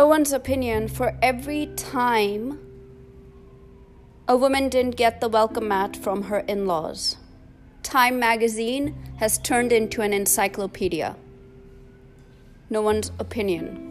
no one's opinion for every time a woman didn't get the welcome mat from her in laws. Time magazine has turned into an encyclopedia. No one's opinion.